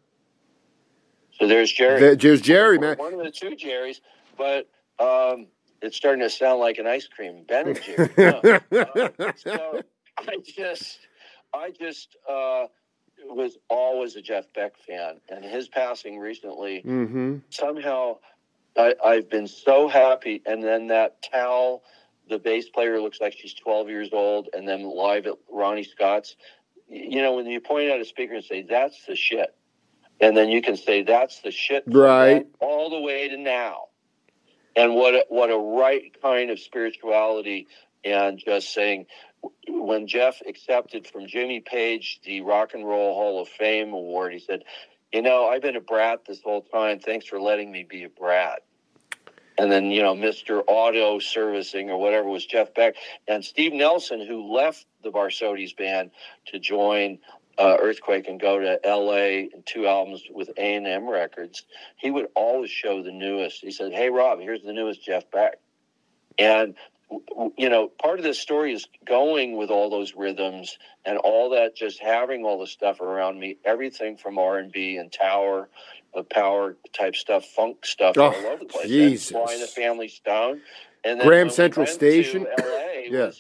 So there's Jerry. There- There's Jerry, man. One of the two Jerrys, but um, it's starting to sound like an ice cream. Ben and Jerry. No. Uh, so I just, I just uh, was always a Jeff Beck fan, and his passing recently Mm-hmm. somehow I, I've been so happy. And then that Tal, the bass player, looks like she's 12 years old, and then live at Ronnie Scott's. You know, when you point out a speaker and say, "That's the shit," and then you can say, "That's the shit," Right. all the way to now. And what a, what a right kind of spirituality, and just saying, when Jeff accepted from Jimmy Page the Rock and Roll Hall of Fame award, he said, "You know, I've been a brat this whole time. Thanks for letting me be a brat." And then, you know, Mr. Auto Servicing or whatever was Jeff Beck and Steve Nelson, who left the Barsodes band to join uh, Earthquake and go to L.A. and two albums with A&M Records. He would always show the newest. He said, "Hey, Rob, here's the newest Jeff Beck," and you know, part of this story is going with all those rhythms and all that, just having all the stuff around me, everything from R and B and Tower, uh, power type stuff, funk stuff Oh, all over the place. Jesus. And Sly and the Family Stone, and then Graham we Central Station. L.A. Yeah.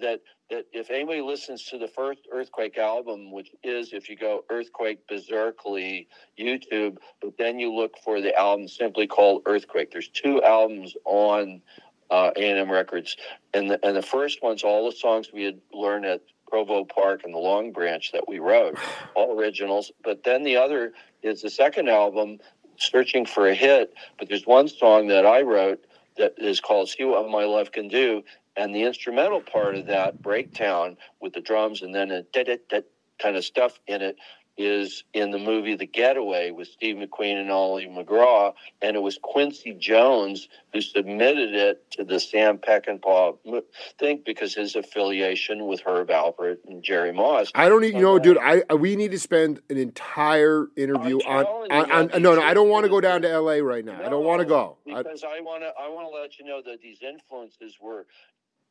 that that if anybody listens to the first Earthquake album, which is if you go Earthquake Beserkley YouTube, but then you look for the album simply called Earthquake. There's two albums on uh, A&M Records, and the and the first one's all the songs we had learned at Provo Park and the Long Branch that we wrote, all originals. But then the other is the second album, Searching for a Hit. But there's one song that I wrote that is called See What My Love Can Do. And the instrumental part of that breakdown with the drums and then a da da da kind of stuff in it is in the movie The Getaway with Steve McQueen and Ali MacGraw. And it was Quincy Jones who submitted it to the Sam Peckinpah thing because his affiliation with Herb Alpert and Jerry Moss. I don't even know, uh, dude. I, we need to spend an entire interview I'm on, on, on. No, no, I don't want to go down to L.A. right now. I don't want to go. Because I want to. I want to let you know that these influences were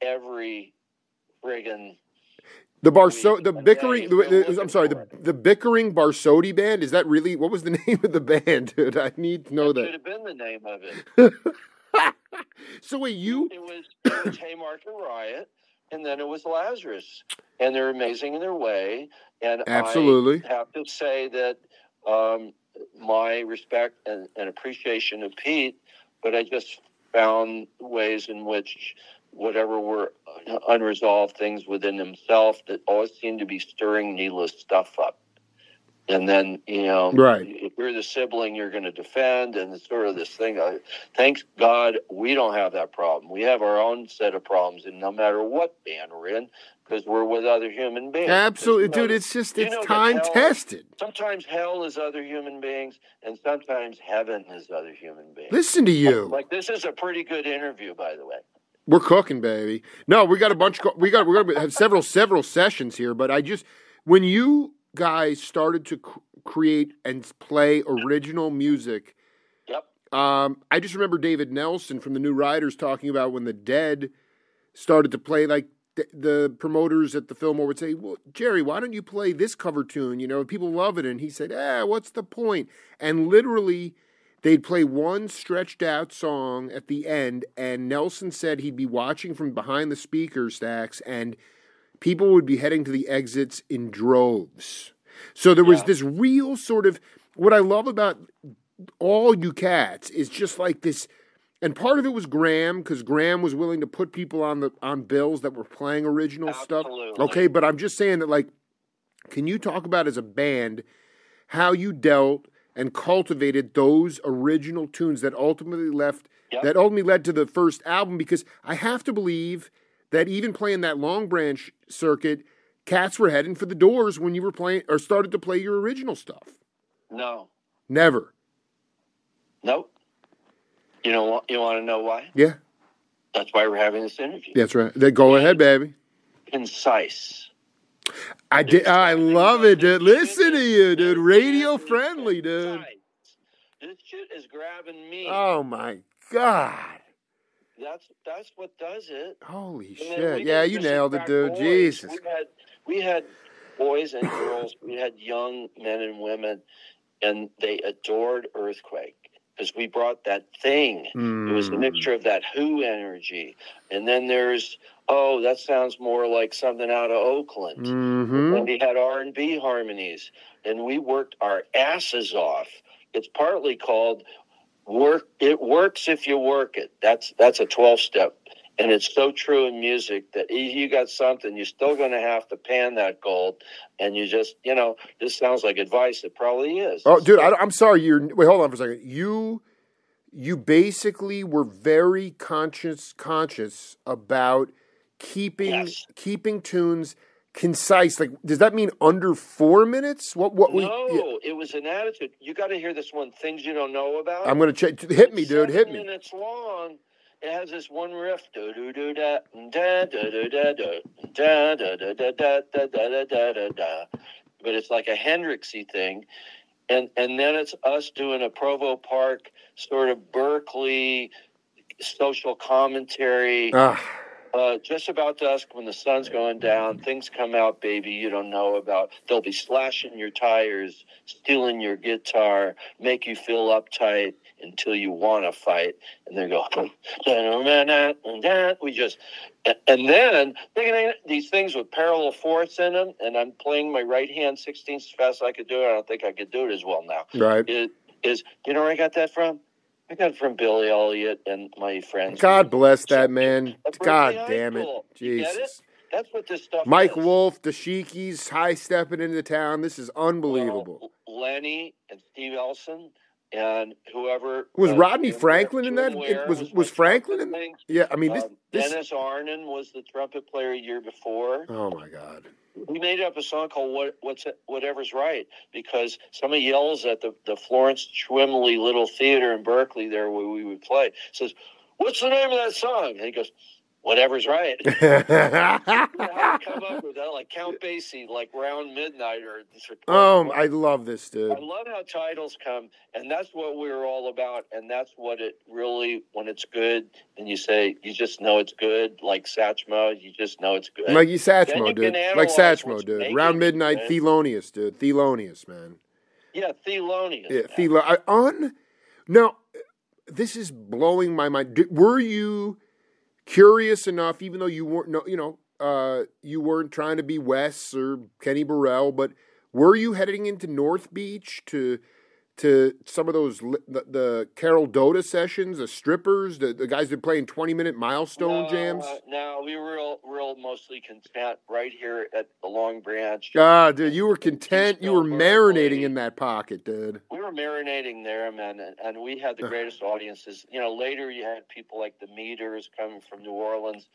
every friggin' The Barso, the bickering. The, I'm sorry, the the bickering Barsotti band. Is that really what was the name of the band, dude? I need to know That that. should have been the name of it. So wait, you It was it was Haymarket Riot, and then it was Lazarus, and they're amazing in their way. And Absolutely. I have to say that um, my respect and, and appreciation of Pete, but I just found ways in which whatever were unresolved things within himself that always seemed to be stirring needless stuff up. And then, you know, Right. if you're the sibling you're going to defend, and it's sort of this thing. Thanks God we don't have that problem. We have our own set of problems, and no matter what band we're in, because we're with other human beings. Absolutely, know, dude. It's just it's time hell- tested. Sometimes hell is other human beings, and sometimes heaven is other human beings. Listen to you. Like this is a pretty good interview, by the way. We're cooking, baby. No, we got a bunch. We got we're gonna have several several sessions here. But I just when you guys started to cr- create and play original music, Yep. um, I just remember David Nelson from the New Riders talking about when the Dead started to play. Like the, the promoters at the Fillmore would say, "Well, Jerry, why don't you play this cover tune? You know, people love it." And he said, "Ah, what's the point?" And literally they'd play one stretched out song at the end and nelson said he'd be watching from behind the speaker stacks and people would be heading to the exits in droves. So there was Yeah. this real sort of what i love about all you cats is just like this and part of it was graham because graham was willing to put people on the on bills that were playing original stuff. Okay but i'm just saying that like can you talk about as a band how you dealt and cultivated those original tunes that ultimately left Yep. that ultimately led to the first album because I have to believe that even playing that Long Branch circuit, cats were heading for the doors when you were playing or started to play your original stuff. No. Never. Nope. You know you want to know why? Yeah, That's why we're having this interview. that's right. Then go ahead, baby. Concise. I did. I love it, dude. Listen to you, dude. Radio friendly, dude. This shit is grabbing me. Oh my god. That's that's what does it. Holy shit. Yeah, you nailed it, dude. boys. Jesus. We had we had boys and girls. we had young men and women, and they adored Earthquake because we brought that thing. It was a Mm. mixture of that Who energy, and then there's oh, that sounds more like something out of Oakland. Mm-hmm. And we had R and B harmonies, and we worked our asses off. It's partly called work. It works if you work it. That's that's a twelve step, and it's so true in music that if you got something, you're still going to have to pan that gold, and you just you know this sounds like advice. It probably is. Oh, dude, I, am sorry. You're wait. Hold on for a second. You, you basically were very conscious, conscious about keeping Yes. keeping tunes concise. Like, does that mean under four minutes? What? What? we? no, yeah. it was an attitude. You got to hear this one. Things you don't know about. I'm gonna check. Hit me, dude. Hit me. minutes long. It has this one riff, do do do da da da da da da da da da da da da da da da da. But it's like a Hendrixy thing, and and then it's us doing a Provo Park sort of Berkeley social commentary. Ah, Uh, just about dusk when the sun's going down, things come out, baby, you don't know about. They'll be slashing your tires, stealing your guitar, make you feel uptight until you want to fight. And they go, we just, and then these things with parallel fourths in them, and I'm playing my right hand 16th as fast as I could do it. I don't think I could do it as well now. right. It is, you know where I got that from? I got it from Billy Elliot and my friends. God bless that man. God damn it. School. You get it? Jesus. That's what this stuff Mike is. Wolff, the Sheikies, high stepping into town. This is unbelievable. Well, Lenny and Steve Elson and whoever Was uh, Rodney Franklin in that? Ware Was- my was Franklin in-. Yeah, I mean this. Um, this Dennis Arnon was the trumpet player a year before. oh my God. We made up a song called "What What's Whatever's Right" because somebody yells at the the Florence Schwimley Little Theater in Berkeley, there where we would play, says, "What's the name of that song?" And he goes, whatever's right. Come up with that, like Count Basie, like round midnight or. um, I love this, dude. I love how titles come, and that's what we're all about, and that's what it really, when it's good, and you say you just know it's good, like Satchmo, you just know it's good. Like you Satchmo, you dude. Like Satchmo, dude. making Round midnight, man. Thelonious, dude. Thelonious, man. yeah, Thelonious. Yeah, man. Thelo- I, on. Now, this is blowing my mind. Did, were you curious enough, even though you weren't, no, you know, uh, you weren't trying to be Wes or Kenny Burrell, but were you heading into North Beach to to some of those the, the Carol Doda sessions, the strippers, the, the guys that playing twenty minute milestone no, jams? uh, no, we were real, real mostly content right here at the Long Branch. Ah, dude, you were content. You were marinating in that pocket, dude. we were marinating there, man, and, and we had the greatest audiences. You know, later you had people like the Meters coming from New Orleans,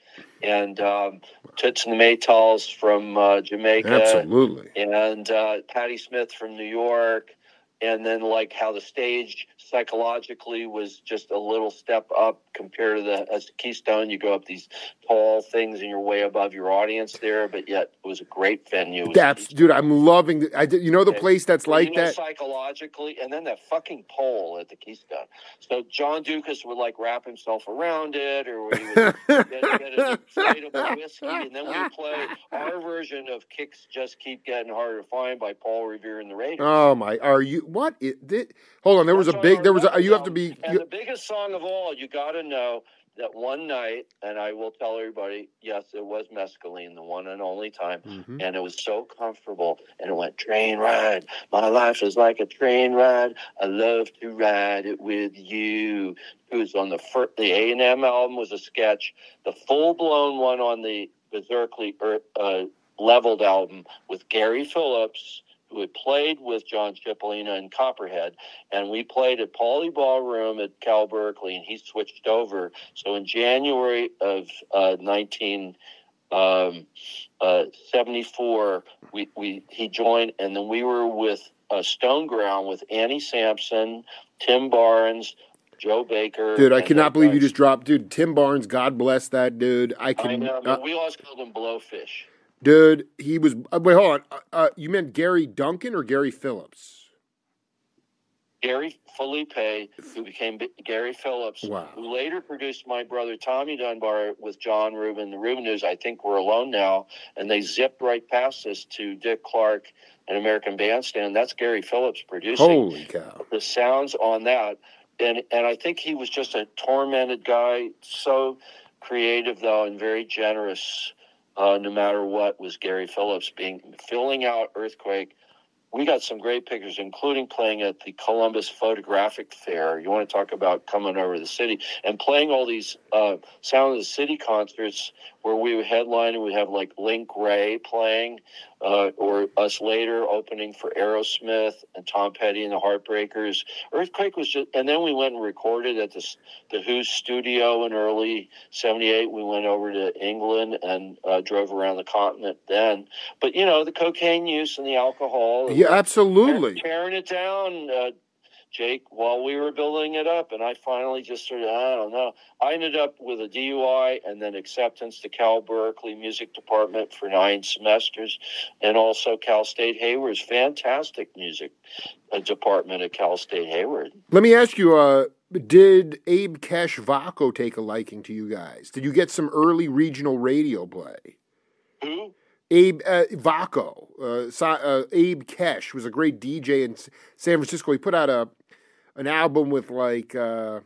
and um, Toots and the Maytals from uh, Jamaica, Absolutely. and uh, Patti Smith from New York, and then like how the stage psychologically was just a little step up compared to the as Keystone. You go up these tall things and you're way above your audience there, but yet it was a great venue. That's dude. I'm loving. The, I did, you know the place that's like you know, that. psychologically, and then that fucking pole at the Keystone. So John Doukas would like wrap himself around it, or he would get, get an inflatable whiskey, and then we play our version of "Kicks Just Keep Getting Harder to Find" by Paul Revere and the Raiders. Oh my! Are you what? It, did, hold on. There was a That's on big. There was. A, you have to be. And You, the biggest song of all, you got to know that one night, and I will tell everybody, yes, it was mescaline, the one and only time. Mhm. And it was so comfortable. And it went, train ride. My life is like a train ride. I love to ride it with you. It was on the first, the A&M album was a sketch. The full-blown one on the Beserkley er, uh, leveled album with Gary Phillips, who had played with John Cipollina in Copperhead, and we played at Pauley Ballroom at Cal Berkeley, and he switched over. So in January of uh, 19 um, uh, we, we he joined, and then we were with uh, Stoneground with Annie Sampson, Tim Barnes, Joe Baker. dude, I cannot believe you just dropped, dude. Tim Barnes, God bless that dude. I I can, know, uh, we always called him Blowfish. Dude. He was. Uh, wait, hold on. Uh, uh, you meant Gary Duncan or Gary Phillips? Gary Felipe, who became Gary Phillips, Wow. who later produced my brother Tommy Dunbar with John Rubin. The Rubinoos, I think, we're alone now, and they zipped right past us to Dick Clark and American Bandstand. That's Gary Phillips producing Holy cow! the sounds on that, and and I think he was just a tormented guy, so creative though, and very generous. Uh, no matter what, was Gary Phillips being filling out Earthquake. We got some great pictures, including playing at the Columbus Photographic Fair. You want to talk about coming over the city and playing all these uh, Sound of the City concerts where we would headline and we have like Link Wray playing, uh, or us later opening for Aerosmith and Tom Petty and the Heartbreakers. Earthquake was just, and then we went and recorded at the the Who's studio in early '78. We went over to England and uh, drove around the continent then. But you know, the cocaine use and the alcohol, Yeah, absolutely. tearing it down. Uh, Jake, while we were building it up, and I finally just sort of, I don't know. I ended up with a DUI and then acceptance to Cal Berkeley Music Department for nine semesters, and also Cal State Hayward's fantastic music uh, department at Cal State Hayward. Let me ask you. Uh, did Abe Kesh Voco take a liking to you guys? Did you get some early regional radio play? Who? Abe uh, Voco, uh, uh, Abe Kesh was a great DJ in S- San Francisco. He put out a an album with like uh,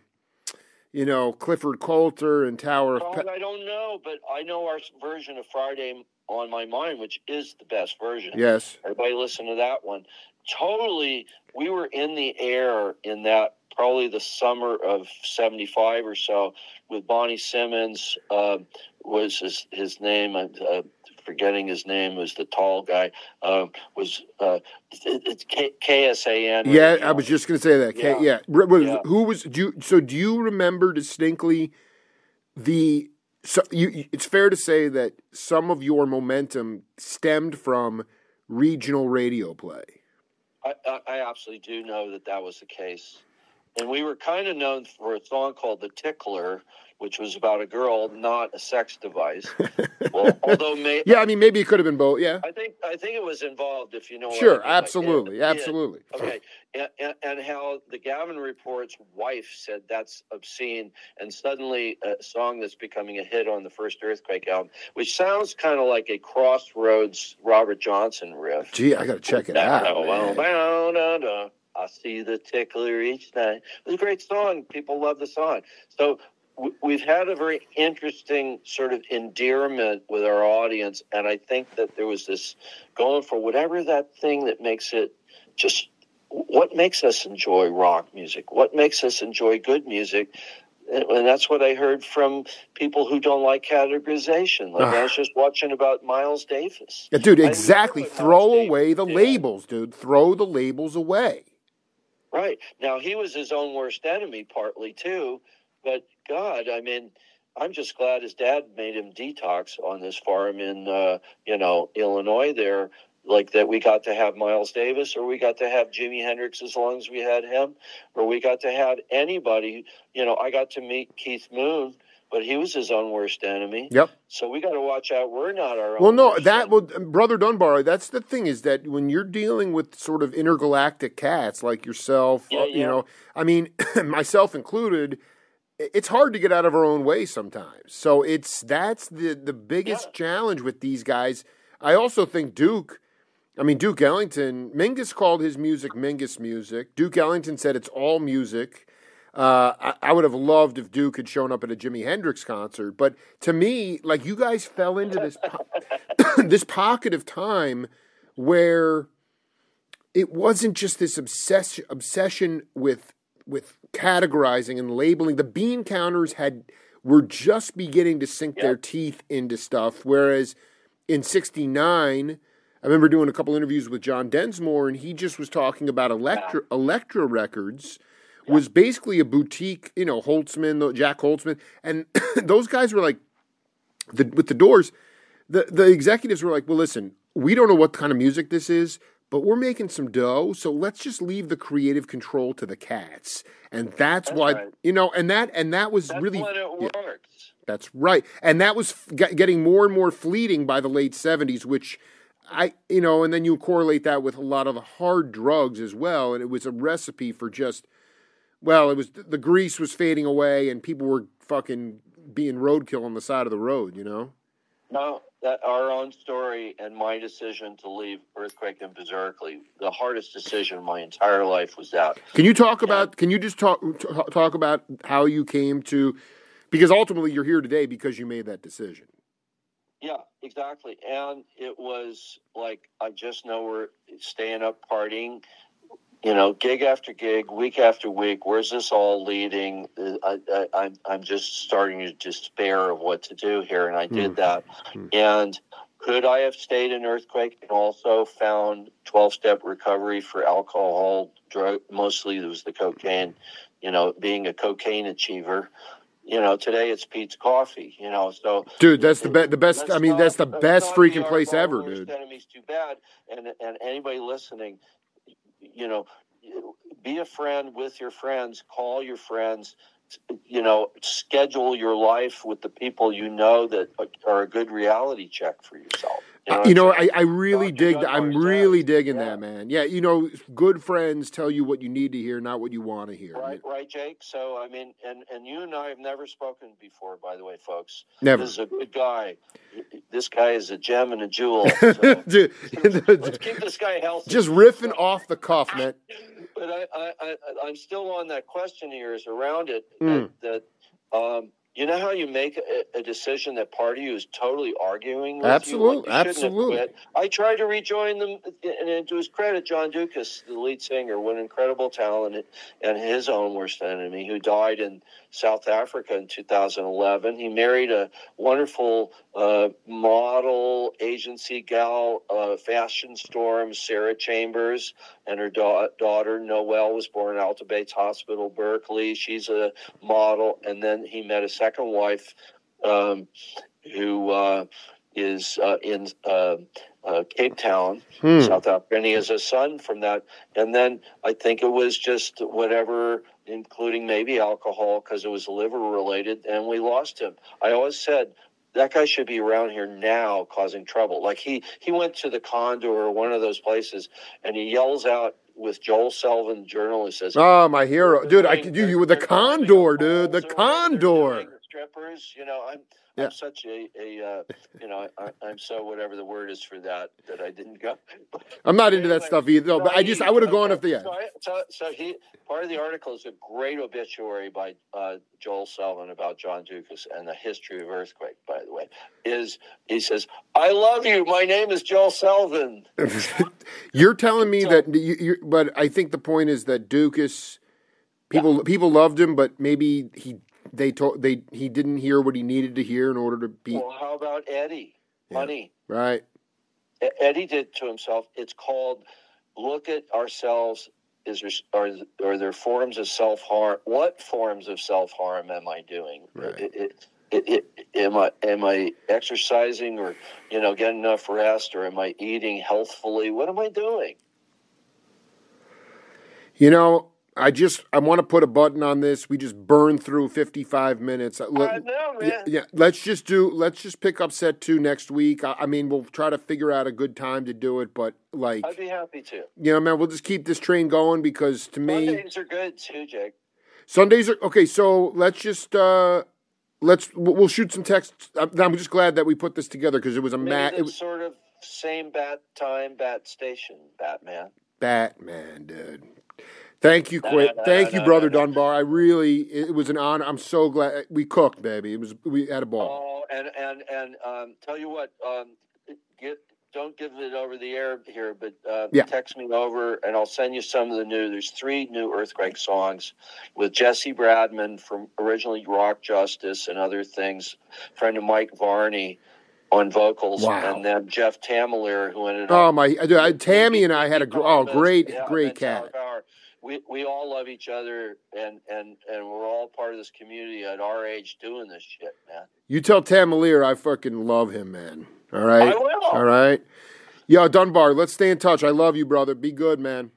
you know Clifford Coulter and Tower of. Pe- I don't know, but I know our version of Friday on My Mind, which is the best version. yes, Everybody listen to that one. Totally, we were in the air in that probably the summer of 75 or so with Bonnie Simmons, uh, was his, his name. I'm uh, forgetting his name, was the tall guy, uh, was uh, it, it's K- KSAN. yeah. I was just gonna say that. Okay, Yeah. yeah. Was- Yeah. Who was? Do you, so? Do you remember distinctly the? So you, it's fair to say that some of your momentum stemmed from regional radio play. I, I, absolutely do know that that was the case. and we were kind of known for a song called "The Tickler," which was about a girl, not a sex device. well, although may, yeah, I mean maybe it could have been both. Yeah, I think I think it was involved. If you know, sure, what I mean. absolutely, absolutely. Okay, and, and, how the Gavin Report's wife said that's obscene, and suddenly a song that's becoming a hit on the first Earthquake album, which sounds kind of like a Crossroads Robert Johnson riff. Gee, I got to check it out. Bow, man. bow, bow. I see the tickler each night. It's a great song. People love the song. So we've had a very interesting sort of endearment with our audience, and I think that there was this going for whatever that thing that makes it just what makes us enjoy rock music, what makes us enjoy good music. And that's what I heard from people who don't like categorization. Like I was just watching about Miles Davis. Yeah, dude, exactly. Throw away the labels, dude. Throw the labels away. Right. Now he was his own worst enemy partly too, but God, I mean, I'm just glad his dad made him detox on this farm in uh, you know, Illinois there. Like that we got to have Miles Davis or we got to have Jimi Hendrix as long as we had him, or we got to have anybody, you know, I got to meet Keith Moon, but he was his own worst enemy. Yep. So we got to watch out. We're not our own. Well, no, that enemy. well, brother Dunbar. That's the thing is that when you're dealing with sort of intergalactic cats like yourself, Yeah, you yeah. know, I mean, myself included, it's hard to get out of our own way sometimes. So it's that's the the biggest Yeah. challenge with these guys. I also think Duke. I mean, Duke Ellington. Mingus called his music Mingus music. Duke Ellington said it's all music. Uh, I, I would have loved if Duke had shown up at a Jimi Hendrix concert, but to me, like you guys fell into this po- this pocket of time where it wasn't just this obsession obsession with with categorizing and labeling. The bean counters had were just beginning to sink their teeth into stuff, whereas in '69. I remember doing a couple interviews with John Densmore, and he just was talking about Elektra, Elektra Records was basically a boutique, you know, Holzman, Jac Holzman, and those guys were like, the, with the Doors, the the executives were like, well, listen, we don't know what kind of music this is, but we're making some dough, so let's just leave the creative control to the cats, and that's, That's why right. you know, and that and that was That's really when it yeah. works. That's right, and that was f- getting more and more fleeting by the late seventies, which I, you know, and then you correlate that with a lot of the hard drugs as well, and it was a recipe for just, well, it was the grease was fading away, and people were fucking being roadkill on the side of the road, you know. No, that our own story and my decision to leave Earthquake and Beserkley, the hardest decision of my entire life was that. Can you talk about? Can you just talk t- talk about how you came to? Because ultimately, you're here today because you made that decision. Yeah, exactly. And it was like I just know we're staying up partying, you know, gig after gig, week after week. Where's this all leading? Uh, I, I, I'm I'm just starting to despair of what to do here, and I did Hmm. that. Hmm. And could I have stayed in earthquake and also found twelve step recovery for alcohol, drug? Mostly it was the cocaine. You know, being a cocaine achiever. You know, today it's Peet's Coffee. You know, so Dude, that's the be- the best. I mean, not- that's the best freaking place ever, dude. Enemies too bad, and and anybody listening, you know, be a friend with your friends. Call your friends. You know, schedule your life with the people you know that are a good reality check for yourself. You know, You know, I'm I, really dig. I'm really digging yeah. that, man. Yeah, you know, good friends tell you what you need to hear, not what you want to hear. Right, right, Jake. So I mean, and and you and I have never spoken before, by the way, folks. Never. This is a good guy. This guy is a gem and a jewel. So Dude, let's keep this guy healthy. just riffing off the cuff, man. But I, I, I, I'm still on that question of yours around it. Mm. That, that um, you know how you make a, a decision that part of you is totally arguing with you? Absolute- Like, you absolutely. I tried to rejoin them, and, to his credit, John Doukas, the lead singer, what an incredible talent, and his own worst enemy, who died in South Africa in 2011. He married a wonderful uh, model agency gal, uh, fashion storm, Sarah Chambers, and her da- daughter Noelle was born at Alta Bates Hospital, Berkeley. She's a model, and then he met a second wife um, who uh, is uh, in uh, uh, Cape Town, Hmm. South Africa, and he has a son from that. And then I think it was just whatever including maybe alcohol because it was liver related, and we lost him. I always said that guy should be around here now causing trouble. Like he he went to the Condor or one of those places and he yells out with Joel Selvin, journalist, says, "Oh, my hero, dude! I could do you with the Condor, dude. The Condor." Strippers, you know, I'm yeah. I'm such a, a uh, you know, I, am so whatever the word is for that that I didn't go. I'm not into that stuff either, though, but I just I would have gone if the yeah. So, so, so, he part of the article is a great obituary by uh, Joel Selvin about John Doukas and the history of earthquake. By the way, is he says, "I love you. My name is Joel Selvin." you're telling me so, that, you, but I think the point is that Doukas People people loved him, but maybe he they told they he didn't hear what he needed to hear in order to be. Well, how about Eddie? Yeah. Money. Right. Eddie did to himself. It's called look at ourselves. Is there are, are there forms of self harm? What forms of self harm am I doing? Uh, right. It, it, it, it, am I am I exercising or you know getting enough rest or am I eating healthfully? What am I doing? You know, I just I want to put a button on this. We just burned through 55 minutes. Let, I know, man. Yeah, yeah, let's just do let's just pick up set 2 next week. I, I, mean, we'll try to figure out a good time to do it, but like I'd be happy to. You know, man, we'll just keep this train going because to me Sundays are good too, Jake. Sundays are Okay, so let's just uh let's we'll shoot some texts. I'm just glad that we put this together because it was a mat. It was sort of same bat time, bat station, Batman. Batman, dude. Thank you, Qu- Thank you, brother Dunbar. I really, it was an honor. I'm so glad we cooked, baby. It was we had a ball. Oh, and and and um, tell you what, um, get don't give it over the air here, but uh, yeah. text me over and I'll send you some of the new. There's three new Earthquake songs with Jesse Bradman from originally Rock Justice and other things. Friend of Mike Varney on vocals, wow. and then Jeff Tamelier, who ended oh, up. Oh my! I, Tammy and I had a oh great yeah, great cat we we all love each other and and and we're all part of this community at our age doing this shit, man. You tell Tamelier I fucking love him, man. All right. I will. All right. Yo, Dunbar, let's stay in touch. I love you, brother. Be good, man.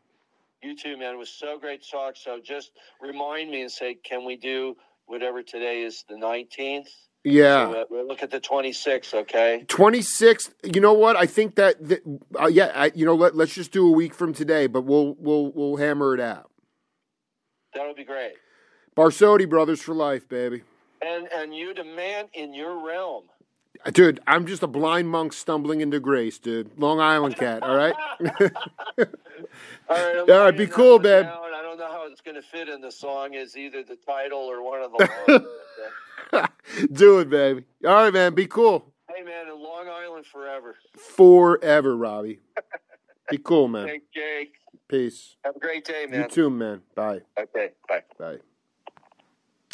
You too, man. It was so great to talk. So just remind me and say, can we do whatever today is the nineteenth? Yeah. So, uh, we'll look at the 26th, okay? 26th. You know what? I think that, that uh, yeah, I, you know, let, let's just do a week from today, but we'll we'll we'll hammer it out. That would be great. Barsotti brothers for life, baby. And and you the man in your realm. Dude, I'm just a blind monk stumbling into grace, dude. Long Island cat, all right? all right, all right be cool, babe. I don't know how it's going to fit in the song, is either the title or one of the Do it, baby. All right, man. Be cool. Hey, man, in Long Island forever. Forever, Robbie. Be cool, man. Thank Jake. Peace. Have a great day, man. You too, man. Bye. Okay, bye. Bye.